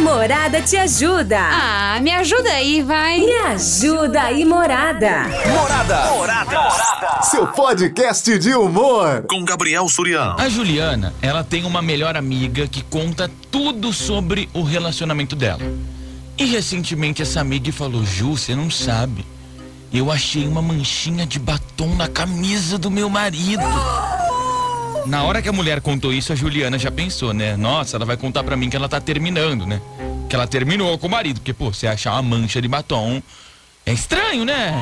Morada te ajuda. Ah, me ajuda aí, vai. Me ajuda aí, Morada. Morada. Morada. Seu podcast de humor. Com Gabriel Surião. A Juliana, ela tem uma melhor amiga que conta tudo sobre o relacionamento dela. E recentemente essa amiga falou: Ju, você não sabe. Eu achei uma manchinha de batom na camisa do meu marido. Na hora que a mulher contou isso, a Juliana já pensou, né? Nossa, ela vai contar pra mim que ela tá terminando, né? Que ela terminou com o marido. Porque, pô, você achar uma mancha de batom é estranho, né?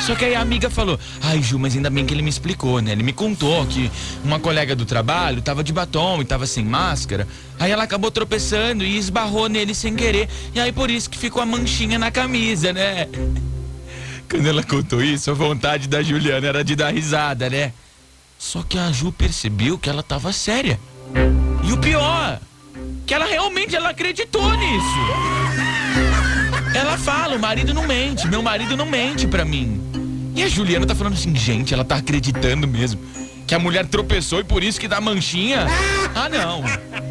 Só que aí a amiga falou: Ai, Ju, mas ainda bem que ele me explicou, né? Ele me contou que uma colega do trabalho tava de batom e tava sem máscara. Aí ela acabou tropeçando e esbarrou nele sem querer. E aí por isso que ficou a manchinha na camisa, né? Quando ela contou isso, a vontade da Juliana era de dar risada, né? Só que a Ju percebeu que ela tava séria. E o pior, que ela realmente ela acreditou nisso. Ela fala, o marido não mente, meu marido não mente pra mim. E a Juliana tá falando assim, gente, ela tá acreditando mesmo. Que a mulher tropeçou e por isso que dá manchinha? Ah, não.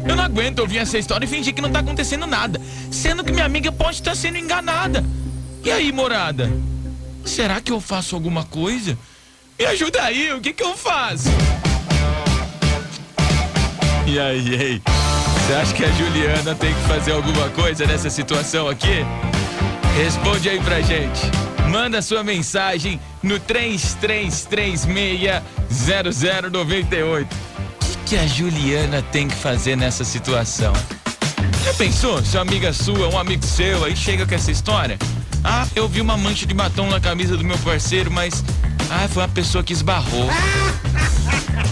Eu não aguento ouvir essa história e fingir que não tá acontecendo nada. Sendo que minha amiga pode estar sendo enganada. E aí, morada? Será que eu faço alguma coisa? Me ajuda aí, o que que eu faço? E aí, ei? Você acha que a Juliana tem que fazer alguma coisa nessa situação aqui? Responde aí pra gente. Manda sua mensagem no 33360098. O que, que a Juliana tem que fazer nessa situação? Já pensou? Se uma amiga sua, um amigo seu aí chega com essa história? Ah, eu vi uma mancha de batom na camisa do meu parceiro, mas. Ah, foi uma pessoa que esbarrou.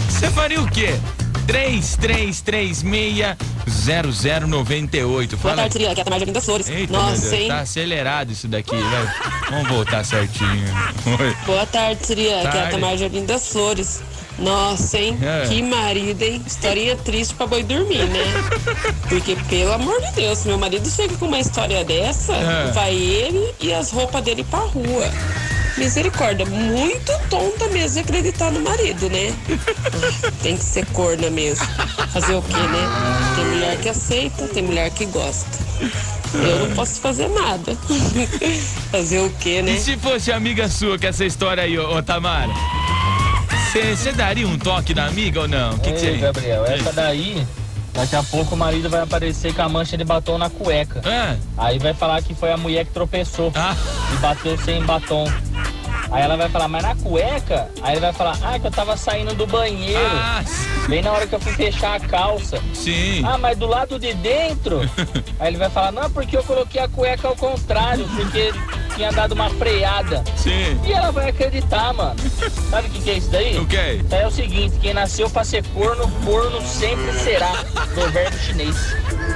Você faria o quê? 33360098. Boa tarde, Siriana, aqui é a Tamara das Flores. Eita, Nossa, Deus, hein? tá acelerado isso daqui, vai. Vamos voltar certinho. Oi. Boa tarde, Siriana, aqui é a. Tamara Jardim das Flores. Nossa, hein? É. Que marido, hein? Historinha triste pra boi dormir, né? Porque, pelo amor de Deus, se meu marido chega com uma história dessa, É. vai ele e as roupas dele pra rua. Misericórdia, muito tonta mesmo de acreditar no marido, né? Ah, Tem que ser corna mesmo. Fazer o quê, né? Tem mulher que aceita, tem mulher que gosta. Eu não posso fazer nada. Fazer o quê, né? E se fosse amiga sua com essa história aí, ô, ô Tamara? Você daria um toque na amiga ou não? O que que Ei, você. Gabriel, essa daí, daqui a pouco o marido vai aparecer com a mancha de batom na cueca. Ah, Aí vai falar que foi a mulher que tropeçou ah, e bateu sem batom. Aí ela vai falar, mas na cueca? Aí ele vai falar, ah, que eu tava saindo do banheiro. ah, Bem na hora que eu fui fechar a calça. sim. Ah, mas do lado de dentro? Aí ele vai falar, não, porque eu coloquei a cueca ao contrário, porque tinha dado uma freada. Sim. E ela vai acreditar, mano. Sabe o que, que é isso daí? O? Isso aí é o seguinte, quem nasceu pra ser corno, corno sempre será. Provérbio chinês.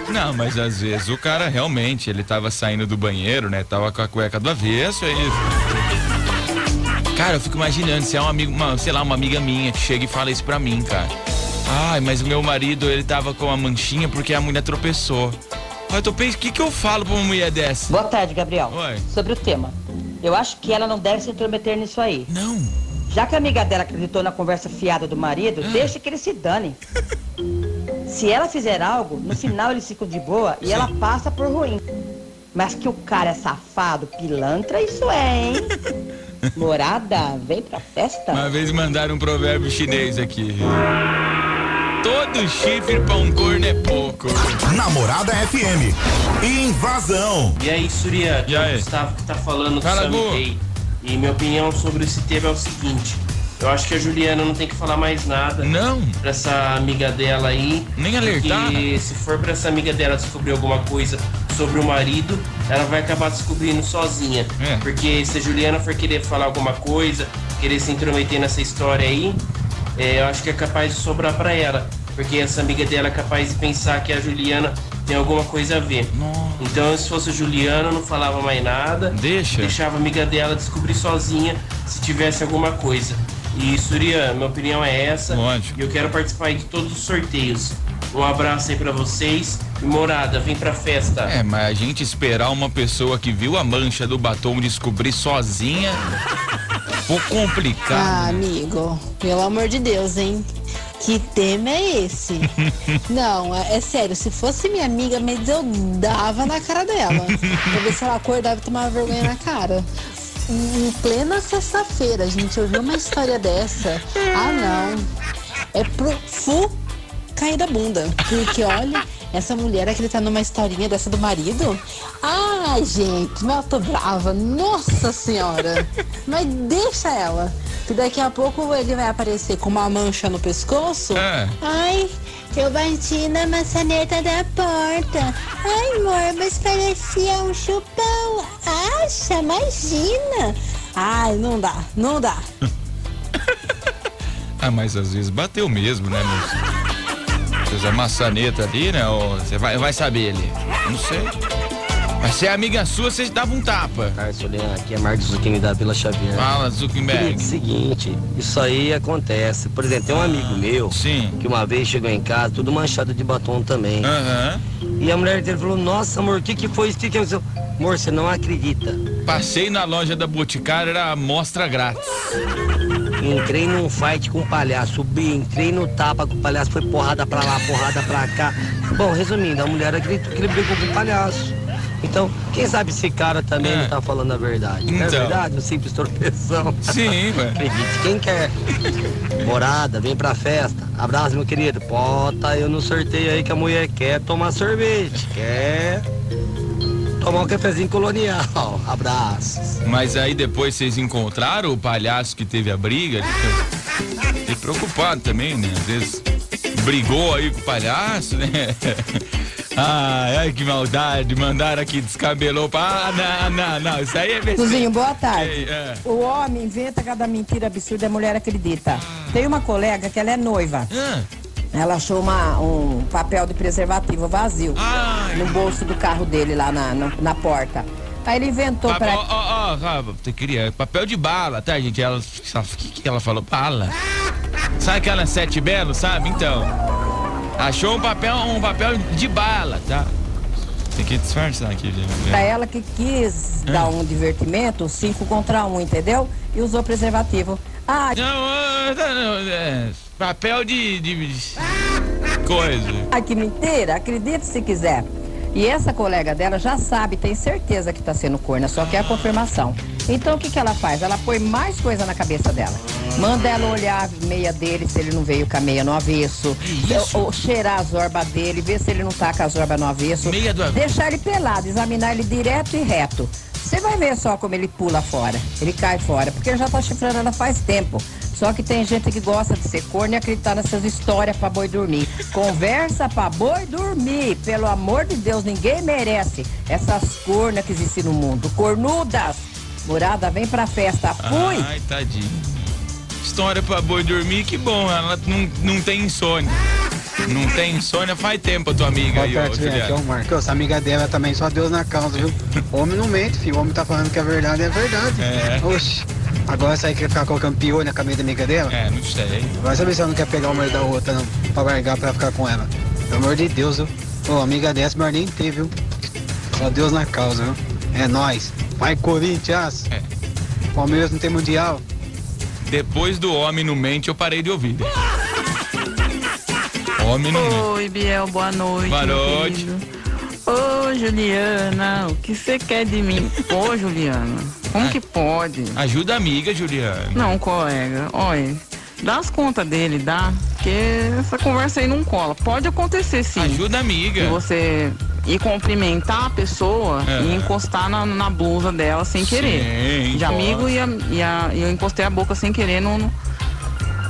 Não, mas às vezes o cara realmente, ele tava saindo do banheiro, né? Tava com a cueca do avesso, é isso. Cara, eu fico imaginando se é um amigo, uma, sei lá, uma amiga minha que chega e fala isso pra mim, cara. Ai, mas o meu marido, ele tava com a manchinha porque a mulher tropeçou. Aí eu tô pensando, o que que eu falo pra uma mulher dessa? Boa tarde, Gabriel. Oi. Sobre o tema. Eu acho que ela não deve se intrometer nisso aí. Não. Já que a amiga dela acreditou na conversa fiada do marido, deixa que ele se dane. Se ela fizer algo, no final eles ficam de boa e ela passa por ruim. Mas que o cara é safado, pilantra, isso é, hein? Morada, vem pra festa. Uma vez mandaram um provérbio chinês aqui. Todo chifre pra um corno é pouco. Namorada FM. Invasão. E aí, Surya, E aí? o Gustavo que tá falando Fala, do E minha opinião sobre esse tema é o seguinte: eu acho que a Juliana não tem que falar mais nada Não, pra essa amiga dela aí. nem alertar. Porque se for pra essa amiga dela descobrir alguma coisa sobre o marido, ela vai acabar descobrindo sozinha. É. Porque se a Juliana for querer falar alguma coisa, querer se intrometer nessa história aí, é, eu acho que é capaz de sobrar pra ela. Porque essa amiga dela é capaz de pensar que a Juliana tem alguma coisa a ver. Nossa. Então, se fosse a Juliana, não falava mais nada. Deixa. Deixava a amiga dela descobrir sozinha se tivesse alguma coisa. E, Surya, minha opinião é essa. Lógico. E eu quero participar de todos os sorteios. Um abraço aí pra vocês. Morada, vem pra festa. É, mas a gente esperar uma pessoa que viu a mancha do batom descobrir sozinha. Um pouco Ah, complicado. amigo, pelo amor de Deus, hein? Que tema é esse? Não, é, é sério, se fosse minha amiga, mas eu dava na cara dela. Pra ver se ela acordava e tomava vergonha na cara. Em plena sexta-feira, gente, ouviu uma história dessa. Ah, não. É pro fu cair da bunda. Porque olha, essa mulher acredita numa historinha dessa do marido? Ai, gente, mas eu tô brava. Nossa senhora. Mas deixa ela. Que daqui a pouco ele vai aparecer com uma mancha no pescoço. É. Ai, eu bati na maçaneta da porta. Ai, amor, mas parecia um chupão. Acha, imagina. Ai, não dá, não dá. Ah, mas às vezes bateu mesmo, né, moço? Fez a maçaneta ali, né? Você vai, vai saber ali. Não sei. Mas se é amiga sua, você dava um tapa. Solian, aqui é Marcos Zucchini da Vila Xavier. Fala, Zuckerberg. Querido, seguinte, isso aí acontece. Por exemplo, tem um amigo meu Sim. que uma vez chegou em casa, tudo manchado de batom também. Aham. E a mulher dele falou, nossa amor, o que, que foi isso? O que, que aconteceu? Amor, você não acredita. Passei na loja da Boticário, era amostra grátis. Entrei num fight com o palhaço, subi, entrei no tapa com o palhaço, foi porrada pra lá, porrada pra cá. Bom, resumindo, a mulher acreditou que ele brigou com o palhaço. Então, quem sabe esse cara também É. não tá falando a verdade. Não é Então. verdade? Um simples torpeção. Sim, ué. Acredite, quem quer. Morada, vem pra festa. Abraço, meu querido. Bota eu no sorteio aí que a mulher quer tomar sorvete. Quer tomar um cafezinho colonial. Abraços. Mas aí depois vocês encontraram o palhaço que teve a briga? Fiquei preocupado também, né? Às vezes brigou aí com o palhaço, né? Ai, ai, que maldade. Mandaram aqui, descabelou. pra- Ah, não, não, não. Isso aí é besteira. Tuzinho, boa tarde. Ei, é. O homem inventa cada mentira absurda e a mulher acredita. Tem uma colega que ela é noiva. Ah, Ela achou uma- um papel de preservativo vazio Ai. no bolso do carro dele lá na, na, na porta. Aí ele inventou pa- pra. ó, ó, ó, queria papel de bala, tá, gente? Ela, o que, que ela falou? Bala. Sabe aquela sete belo, sabe? Então, achou um papel, um papel de bala, tá? Tem que disfarçar aqui, gente. Pra ela que quis É. dar um divertimento, cinco contra um, entendeu? E usou preservativo. Ah, Não, não, não, é, papel de, de coisa. Ai, que mentira, acredite se quiser. E essa colega dela já sabe, tem certeza que tá sendo corna, só quer a confirmação. Então o que, que ela faz? Ela põe mais coisa na cabeça dela. Manda ela olhar a meia dele, se ele não veio com a meia no avesso. Ou, ou cheirar a zorba dele, ver se ele não tá com a zorba no avesso. Meia do avesso. Deixar ele pelado, examinar ele direto e reto. Você vai ver só como ele pula fora. Ele cai fora, porque ele já tá chifrando ela faz tempo. Só que tem gente que gosta de ser corno e acreditar nessas histórias pra boi dormir. Conversa pra boi dormir. Pelo amor de Deus, ninguém merece essas cornas que existem no mundo. Cornudas! Morada, vem pra festa. Fui! Ai, tadinho. História pra boi dormir, que bom. Ela não, não tem insônia. Não tem insônia faz tempo, a tua amiga aí, Boa ó, tarde, aqui é o. Marcos. Essa amiga dela também, só Deus na causa, viu? Homem não mente, filho. O homem tá falando que a verdade é verdade. É. Oxi. Agora essa aí quer ficar colocando piolho na cabeça da amiga dela? É, não sei. Vai saber se ela não quer pegar uma da outra, não. Pra largar pra ficar com ela. Pelo amor de Deus, viu? Ô, amiga dessa, mas nem tem, viu? Só Deus na causa, viu? É nóis. Vai, Corinthians! É. Palmeiras não tem mundial. Depois do homem não mente, eu parei de ouvir. Não. Oi, Biel, boa noite. Boa noite. Ô, Juliana, o que você quer de mim? Ô, Juliana, como que pode? Ajuda a amiga, Juliana. Não, colega, olha, dá as contas dele, dá? Porque essa conversa aí não cola. Pode acontecer sim. Ajuda a amiga. De você ir cumprimentar a pessoa É. e encostar na, na blusa dela sem querer. Sim, de amigo e, a- e, a- e eu encostei a boca sem querer no, no-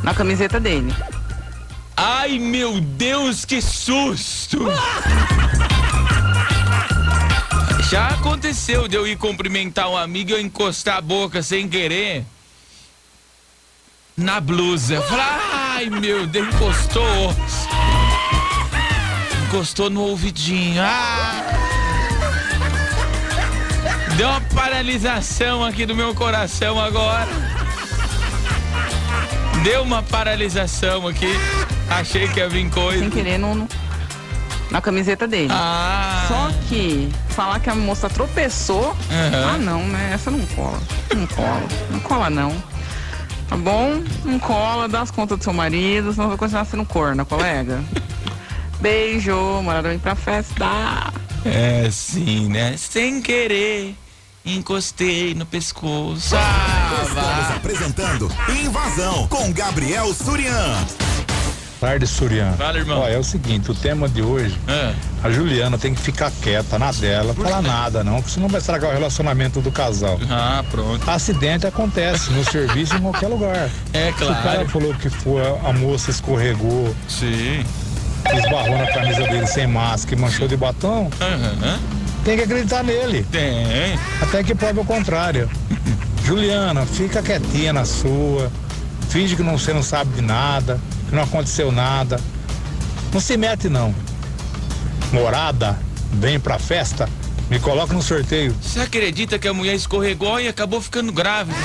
na camiseta dele. Ai, meu Deus, que susto! Já aconteceu de eu ir cumprimentar um amigo e eu encostar a boca sem querer na blusa. Ai meu Deus, encostou. Encostou no ouvidinho. Ah! Deu uma paralisação aqui do meu coração agora. Deu uma paralisação aqui. Achei que ia vir coisa. Sem querer no, no- na camiseta dele. Ah. Só que falar que a moça tropeçou, Aham. ah não, né? Essa não cola. Não cola. Não cola não. Tá bom? Não cola, dá as contas do seu marido, senão vai continuar sendo corna, colega. Beijo, morada vem pra festa. É sim, né? Sem querer, encostei no pescoço. Ah, Estamos apresentando Invasão com Gabriel Surian. Tarde, Surian. Fala, irmão. Ó, é o seguinte, o tema de hoje, a Juliana tem que ficar quieta na dela, falar nada não, porque senão vai estragar o relacionamento do casal. Ah, pronto. Acidente acontece no serviço em qualquer lugar. É, Se o cara claro. falou que foi, a moça escorregou, Sim. esbarrou na camisa dele sem máscara e manchou de batom, Aham. tem que acreditar nele. Tem. Até que prove o contrário. Juliana, fica quietinha na sua. Finge que não, você não sabe de nada, que não aconteceu nada. Não se mete não. Morada, vem pra festa, me coloca no sorteio. Você acredita que a mulher escorregou e acabou ficando grávida?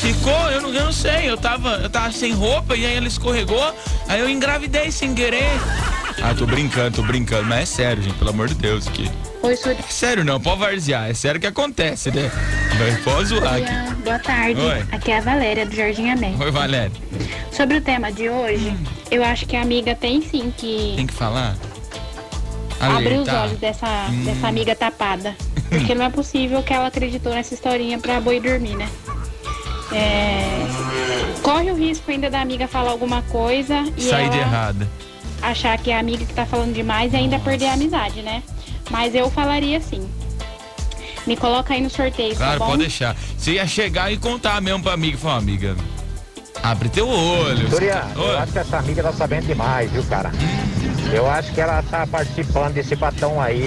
Ficou, eu não, eu não sei, eu tava, eu tava sem roupa e aí ela escorregou, aí eu engravidei sem querer. Ah, tô brincando, tô brincando, mas é sério, gente, pelo amor de Deus, aqui. Oi, Suri. Sério não, pode varzear, é sério que acontece, né? Mas pode zoar aqui. Boa tarde. Oi. Aqui é a Valéria, do Jardim Amém. Oi, Valéria. Sobre o tema de hoje, eu acho que a amiga tem sim que Tem que falar? abrir os olhos dessa, Hum. dessa amiga tapada. Porque não é possível que ela acreditou nessa historinha pra boi dormir, né? É, Corre o risco ainda da amiga falar alguma coisa e Sair ela de errada. Achar que é a amiga que tá falando demais e ainda perder a amizade, né? Mas eu falaria assim. Me coloca aí no sorteio, Claro, tá bom? pode deixar. Você ia chegar e contar mesmo pra amiga, falar, amiga, abre teu olho. Dorian, Oi. eu acho que essa amiga tá sabendo demais, viu, cara? Eu acho que ela tá participando desse batão aí.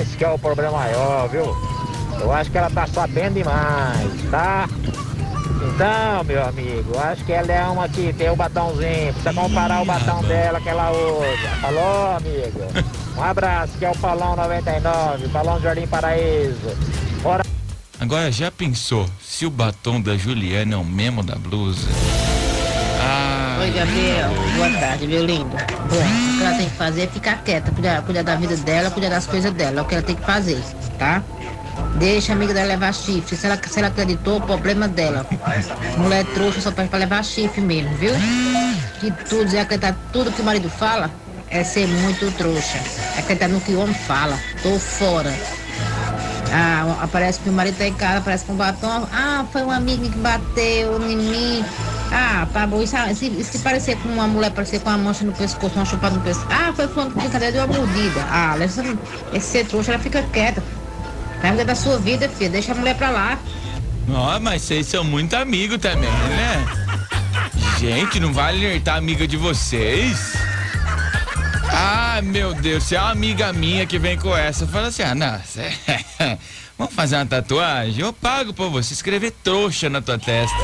Esse que é o problema maior, viu? Eu acho que ela tá sabendo demais, tá? Então, meu amigo, acho que ela é uma que tem o batãozinho. Precisa comparar o batão dela que ela usa. Falou, amigo? Um abraço, que é o Palão 99, Palão do Jardim Paraíso. Bora. Agora já pensou se o batom da Juliana é o mesmo da blusa? Ah. Oi, Gabriel. Boa tarde, meu lindo. Bom, o que ela tem que fazer é ficar quieta, cuidar, cuidar da vida dela, cuidar das coisas dela. É o que ela tem que fazer, tá? Deixa a amiga dela levar chifre. Se ela, se ela acreditou, problema dela. Mulher trouxa só pede pra levar chifre mesmo, viu? Que tudo, e acreditar tudo que o marido fala é ser muito trouxa. É acreditar no que o homem fala. Tô fora. Ah, aparece que o marido tá em casa, aparece com batom. Ah, foi um amigo que bateu em mim. Ah, tá bom. E se, se, parecer com uma mulher, parecer com uma mancha no pescoço, uma chupada no pescoço. Ah, foi fulano que brincadeira deu uma mordida. Ah, essa, esse ser trouxa, ela fica quieta. Vai cuidar da sua vida, filha. Deixa a mulher pra lá. Ó, mas vocês são muito amigos também, né? Gente, não vai alertar a amiga de vocês? Ah, meu Deus, se é uma amiga minha que vem com essa, fala assim, ah, cê- vamos fazer uma tatuagem? Eu pago pra você escrever trouxa na tua testa.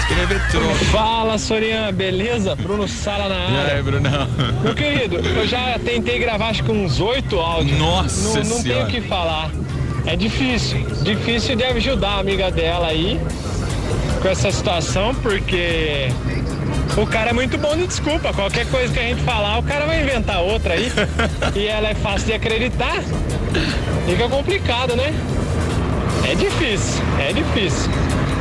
Escrever trouxa. Fala, Sorian, beleza? Bruno Sala na E área. aí, Brunão? Meu querido, eu já tentei gravar acho que uns oito áudios. Nossa Não, não tenho Senhora. o que falar. É difícil. Difícil de ajudar a amiga dela aí com essa situação, porque o cara é muito bom de desculpa. Qualquer coisa que a gente falar, o cara vai inventar outra aí. e ela é fácil de acreditar. Fica complicado, né? É difícil, é difícil.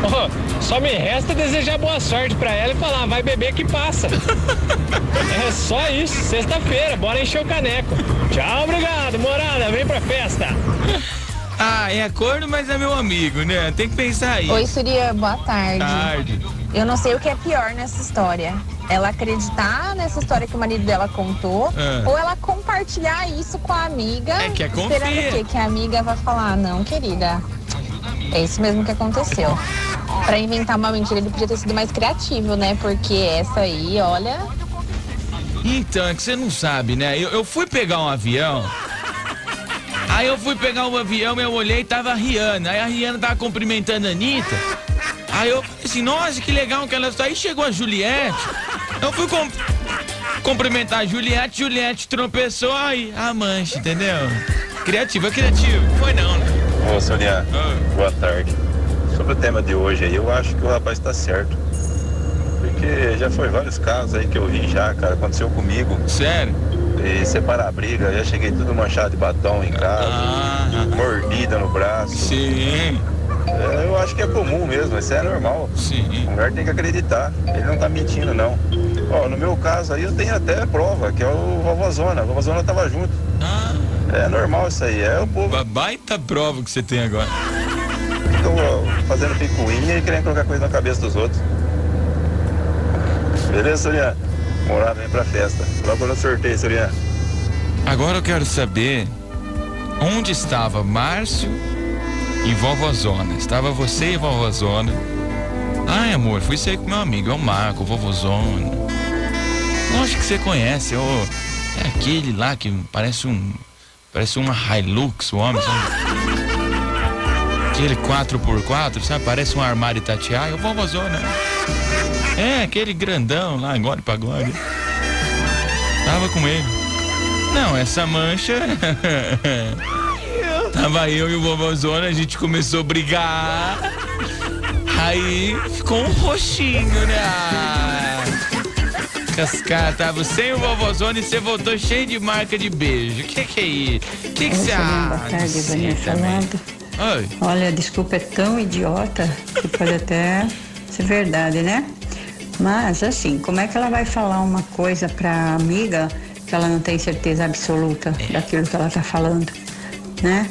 Ó, só me resta desejar boa sorte pra ela e falar, vai beber que passa. é só isso, sexta-feira, bora encher o caneco. Tchau, obrigado, morada, vem pra festa. Ah, é corno, mas é meu amigo, né? Tem que pensar aí. Oi, Surya, boa tarde. Tarde. Eu não sei o que é pior nessa história. Ela acreditar nessa história que o marido dela contou É. ou ela compartilhar isso com a amiga, É que é esperando confia. o quê? Que a amiga vai falar, não, querida, é isso mesmo que aconteceu. Pra inventar uma mentira, ele podia ter sido mais criativo, né? Porque essa aí, olha, Então, é que você não sabe, né? Eu, eu fui pegar um avião. Aí eu fui pegar um avião eu olhei e tava a Rihanna. Aí a Rihanna tava cumprimentando a Anitta. Aí eu falei assim, nossa, que legal que ela está. Aí chegou a Juliette. Eu fui cumprimentar a Juliette, Juliette tropeçou, aí a mancha, entendeu? Criativo, é criativo. Foi não, né? Ô, Sonia, boa tarde. Sobre o tema de hoje aí, eu acho que o rapaz tá certo. Porque já foi vários casos aí que eu vi já, cara, aconteceu comigo. Sério? E separar a briga, já cheguei tudo manchado de batom em casa, mordida no braço. Sim. É, eu acho que é comum mesmo, isso é normal. Sim. A mulher tem que acreditar. Ele não tá mentindo, não. Ó, no meu caso aí eu tenho até prova, que é o Vovozona. A Vovozona tava junto. É normal isso aí, é o povo. Ba- Baita prova que você tem agora. Ficam fazendo picuinha e querendo colocar coisa na cabeça dos outros. Beleza, Soriano? Morar vem pra festa. Logo no sorteio, Soriano. Agora eu quero saber onde estava Márcio e Vovozona. Estava você e Vovozona. Ai, amor, fui sair com meu amigo, é o Marco, Vovozona. Lógico que você conhece, é, o- é aquele lá que parece um. Parece uma Hilux, o homem, sabe? Aquele 4x4, sabe? Parece um armário Itatiaia, o Vovozona. É, aquele grandão lá, pra glória. Tava com ele. Não, essa mancha. Tava eu e o Vovozona, a gente começou a brigar. Aí ficou um roxinho, né? Ah, Cascar, tava sem o Vovozona e você voltou cheio de marca de beijo. Que que é isso? Que que você Boa acha? tarde, Vanessa Lado. Oi. Olha, a desculpa é tão idiota que pode até ser verdade, né? Mas, assim, como é que ela vai falar uma coisa pra amiga que ela não tem certeza absoluta daquilo que ela tá falando, né?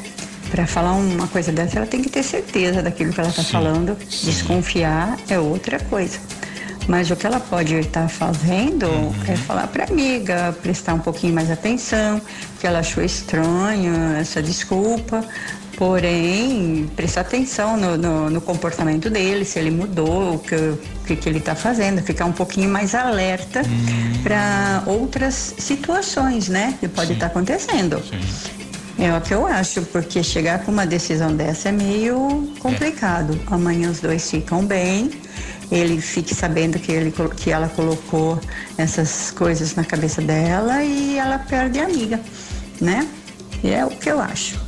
Pra falar uma coisa dessa, ela tem que ter certeza daquilo que ela tá falando. Desconfiar é outra coisa. Mas o que ela pode estar fazendo é falar para amiga, prestar um pouquinho mais atenção, que ela achou estranho essa desculpa, porém prestar atenção no, no- no comportamento dele, se ele mudou, o que, o que, que ele está fazendo, ficar um pouquinho mais alerta para outras situações, né, que pode estar acontecendo. É o que eu acho, porque chegar com uma decisão dessa é meio complicado. Amanhã os dois ficam bem, ele fique sabendo que, ele, que ela colocou essas coisas na cabeça dela e ela perde a amiga, né? E é o que eu acho.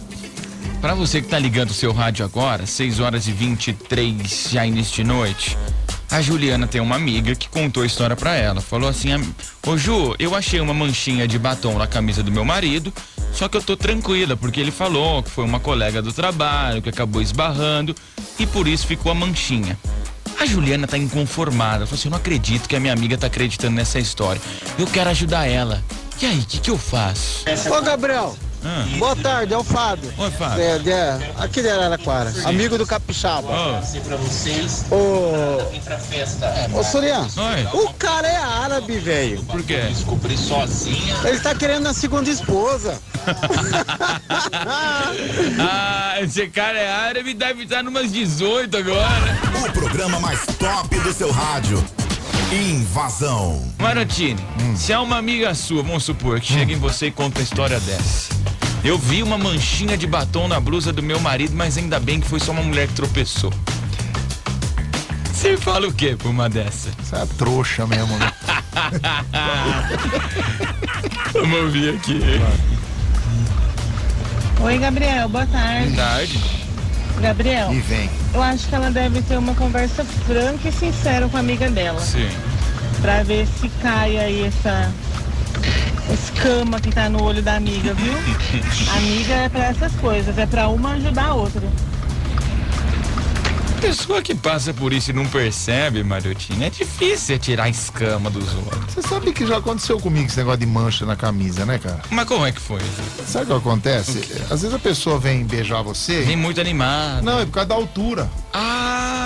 Pra você que tá ligando o seu rádio agora, 6 horas e 23 já início de noite, a Juliana tem uma amiga que contou a história pra ela. Falou assim: "Am- Ô Ju, eu achei uma manchinha de batom na camisa do meu marido, só que eu tô tranquila, porque ele falou que foi uma colega do trabalho que acabou esbarrando e por isso ficou a manchinha. A Juliana tá inconformada. Falou assim: Eu não acredito que a minha amiga tá acreditando nessa história. Eu quero ajudar ela. E aí, o que, que eu faço? Ô Gabriel, Ah. boa tarde, é o Fábio. Oi, Fábio. É, é, aqui de Araraquara, amigo do Capixaba. pra vocês. Ô, Vem pra festa. ô Surian, Oi. o cara é árabe, velho. Por quê? Descobri sozinha. Ele tá querendo a segunda esposa. Ah, esse cara é árabe e deve estar numas 18 agora. O programa mais top do seu rádio. Invasão. Marotini, se é uma amiga sua, vamos supor, que chega em você e conta uma história dessa. Eu vi uma manchinha de batom na blusa do meu marido, mas ainda bem que foi só uma mulher que tropeçou. Você fala o quê por uma dessa? Você é trouxa mesmo, né? Vamos ouvir aqui. Oi, Gabriel, boa tarde. Tarde. Gabriel, E vem. eu acho que ela deve ter uma conversa franca e sincera com a amiga dela. Sim. Pra ver se cai aí essa escama que tá no olho da amiga, viu? amiga é pra essas coisas, é pra uma ajudar a outra. Pessoa que passa por isso e não percebe, Mariotinho, é difícil tirar a escama dos outros. Você sabe que já aconteceu comigo esse negócio de mancha na camisa, né, cara? Mas como é que foi? Sabe o que acontece? Às vezes a pessoa vem beijar você. Vem muito animado. Não, é por causa da altura. Ah!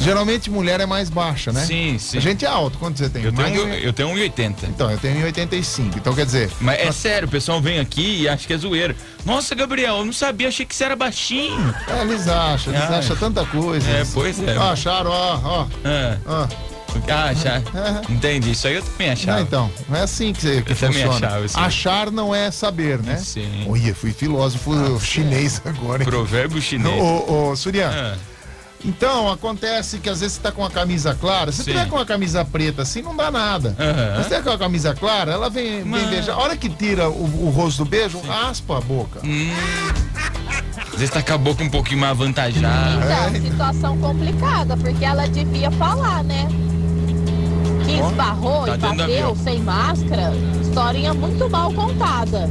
Geralmente mulher é mais baixa, né? Sim, sim. A gente é alto. Quanto você tem? Eu Mais tenho, ou- eu tenho 1,80. Então, eu tenho 1,85. Então, quer dizer. Mas é sério, o pessoal vem aqui e acha que é zoeira. Nossa, Gabriel, eu não sabia, achei que você era baixinho. É, eles acham, eles Ah. acham tanta coisa. É, pois é. Acharam, ó, ó. Ah, ó. ah achar. Entendi, isso aí eu também achava. Não, então, não é assim que, você- que Eu funciona. achava. Achar não é saber, né? Sim. Olha, fui filósofo chinês agora. hein? Provérbio chinês. Ô, ô, Surian. Ah. Então, acontece que às vezes você tá com a camisa clara. Se Sim. tiver com a camisa preta assim, não dá nada. Mas se tiver com a camisa clara, ela vem, vem Mas- beijar. A hora que tira o, o rosto do beijo, raspa a boca. Hum. Às vezes tá com a boca um pouquinho mais avantajada. É. Então, situação complicada, porque ela devia falar, né? Que esbarrou tá e bateu sem máscara, historinha muito mal contada.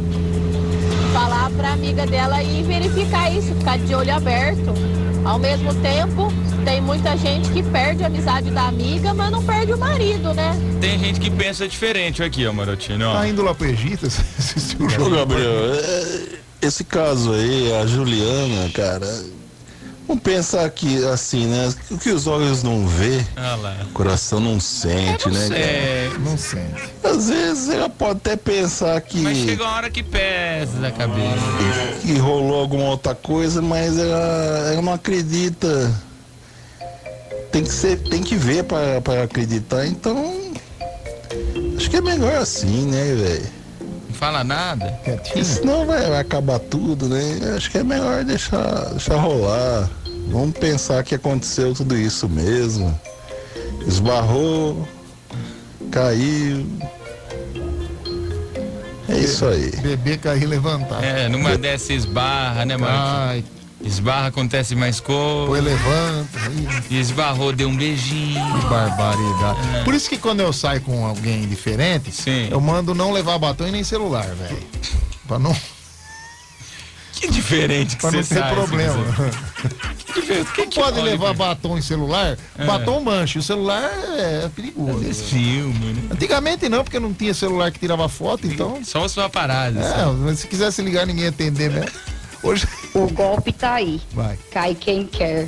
falar pra amiga dela ir verificar isso, ficar de olho aberto. Ao mesmo tempo, tem muita gente que perde a amizade da amiga, mas não perde o marido, né? Tem gente que pensa diferente aqui, ó, Marotino. ó. Tá indo lá pro Egito, o jogo? Ô, Gabriel, é, esse caso aí, a Juliana, cara, vamos pensar que, assim, né? O que os olhos não vê, Ah lá. o coração não sente, né? cara? Não sente. Às vezes ela pode até pensar que, Mas chega uma hora que pesa da cabeça. que rolou alguma outra coisa, mas ela, ela não acredita. Tem que ser, tem que ver pra, pra acreditar, então. Acho que é melhor assim, né, velho? Não fala nada. Porque senão vai, vai acabar tudo, né? Acho que é melhor deixar, deixar rolar. Vamos pensar que aconteceu tudo isso mesmo. Esbarrou, caiu. É isso aí. Bebê cair e levantar. É, numa dessa esbarra, né, mano? Esbarra, acontece mais coisa. Foi levanta. E esbarrou, deu um beijinho. Que barbaridade. É. Por isso que quando eu saio com alguém diferente, eu mando não levar batom e nem celular, velho. Pra não, Que diferente que pra não ter sai, problema. Que não pode olha, levar batom e celular. É. Batom mancha. O celular é perigoso. Filme, né? Antigamente não, porque não tinha celular que tirava foto, então. Só os paparazzi. É, mas se quisesse ligar, ninguém ia atender mesmo. Hoje. O golpe tá aí. Vai. Cai quem quer.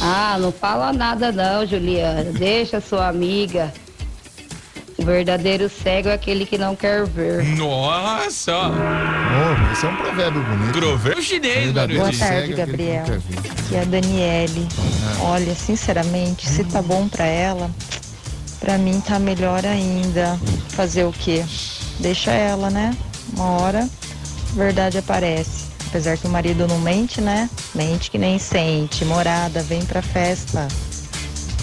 Ah, não fala nada não, Juliana. Deixa sua amiga. O verdadeiro cego é aquele que não quer ver. Nossa! Oh, esse é um provérbio bonito. Provérbio chinês, Maruti. Boa tarde, é que Gabriel. Aqui é a Daniele. Olha, sinceramente, se tá bom pra ela, pra mim tá melhor ainda. Fazer o quê? Deixa ela, né? Uma hora, a verdade aparece. Apesar que o marido não mente, né? Mente que nem sente. Morada, vem pra festa.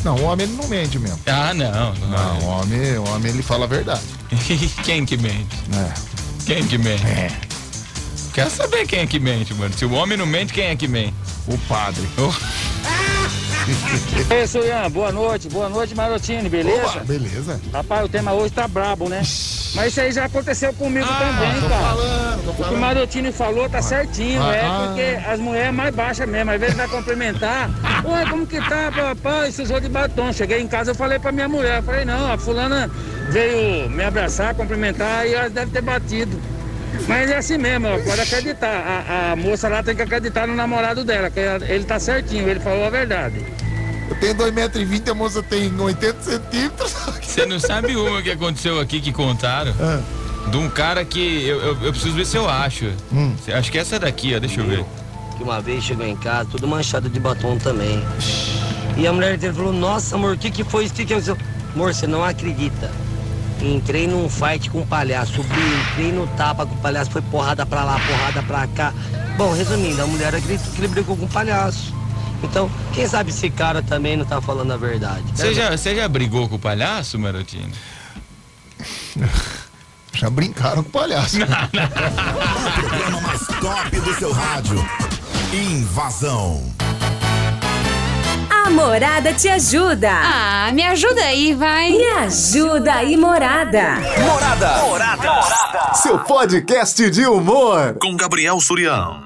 Não, o homem ele não mente mesmo. Ah, não. Não, o homem, o homem ele fala a verdade. Quem que mente? É. Quem que mente? É. Quer saber quem é que mente, mano? Se o homem não mente, quem é que mente? O padre. Ei, Suian, boa noite, boa noite, Marotini, beleza? Opa, beleza. Rapaz, o tema hoje tá brabo, né? Mas isso aí já aconteceu comigo também, tô cara. falando, tô O que o falando. Marotini falou tá certinho, Ah, é ah. porque as mulheres mais baixas mesmo, às vezes vai cumprimentar. Ué, como que tá, papai? Precisou de batom. Cheguei em casa, eu falei pra minha mulher, eu falei, não, a fulana veio me abraçar, cumprimentar e ela deve ter batido. Mas é assim mesmo, ó, pode acreditar. A, a moça lá tem que acreditar no namorado dela, que ele tá certinho, ele falou a verdade. Eu tenho 2,20m, a moça tem 80 centímetros. Você não sabe uma que aconteceu aqui que contaram? De um cara que. Eu, eu, eu preciso ver se eu acho. Cê- Acho que essa daqui, ó, deixa eu ver. Que uma vez chegou em casa, tudo manchado de batom também. E a mulher dele falou, nossa amor, o que, que foi isso? O que, que aconteceu? Amor, você não acredita. Entrei num fight com um palhaço, subi, entrei no tapa com o palhaço, foi porrada pra lá, porrada pra cá. Bom, resumindo, a mulher acreditou que ele brigou com o palhaço. Então, quem sabe esse cara também não tá falando a verdade. Você já, você já brigou com o palhaço, Marotino? Já brincaram com o palhaço. O programa mais top do seu rádio. Invasão. A Morada te ajuda. Ah, me ajuda aí, vai. Me ajuda aí, Morada. Morada. Seu podcast de humor. Com Gabriel Surião.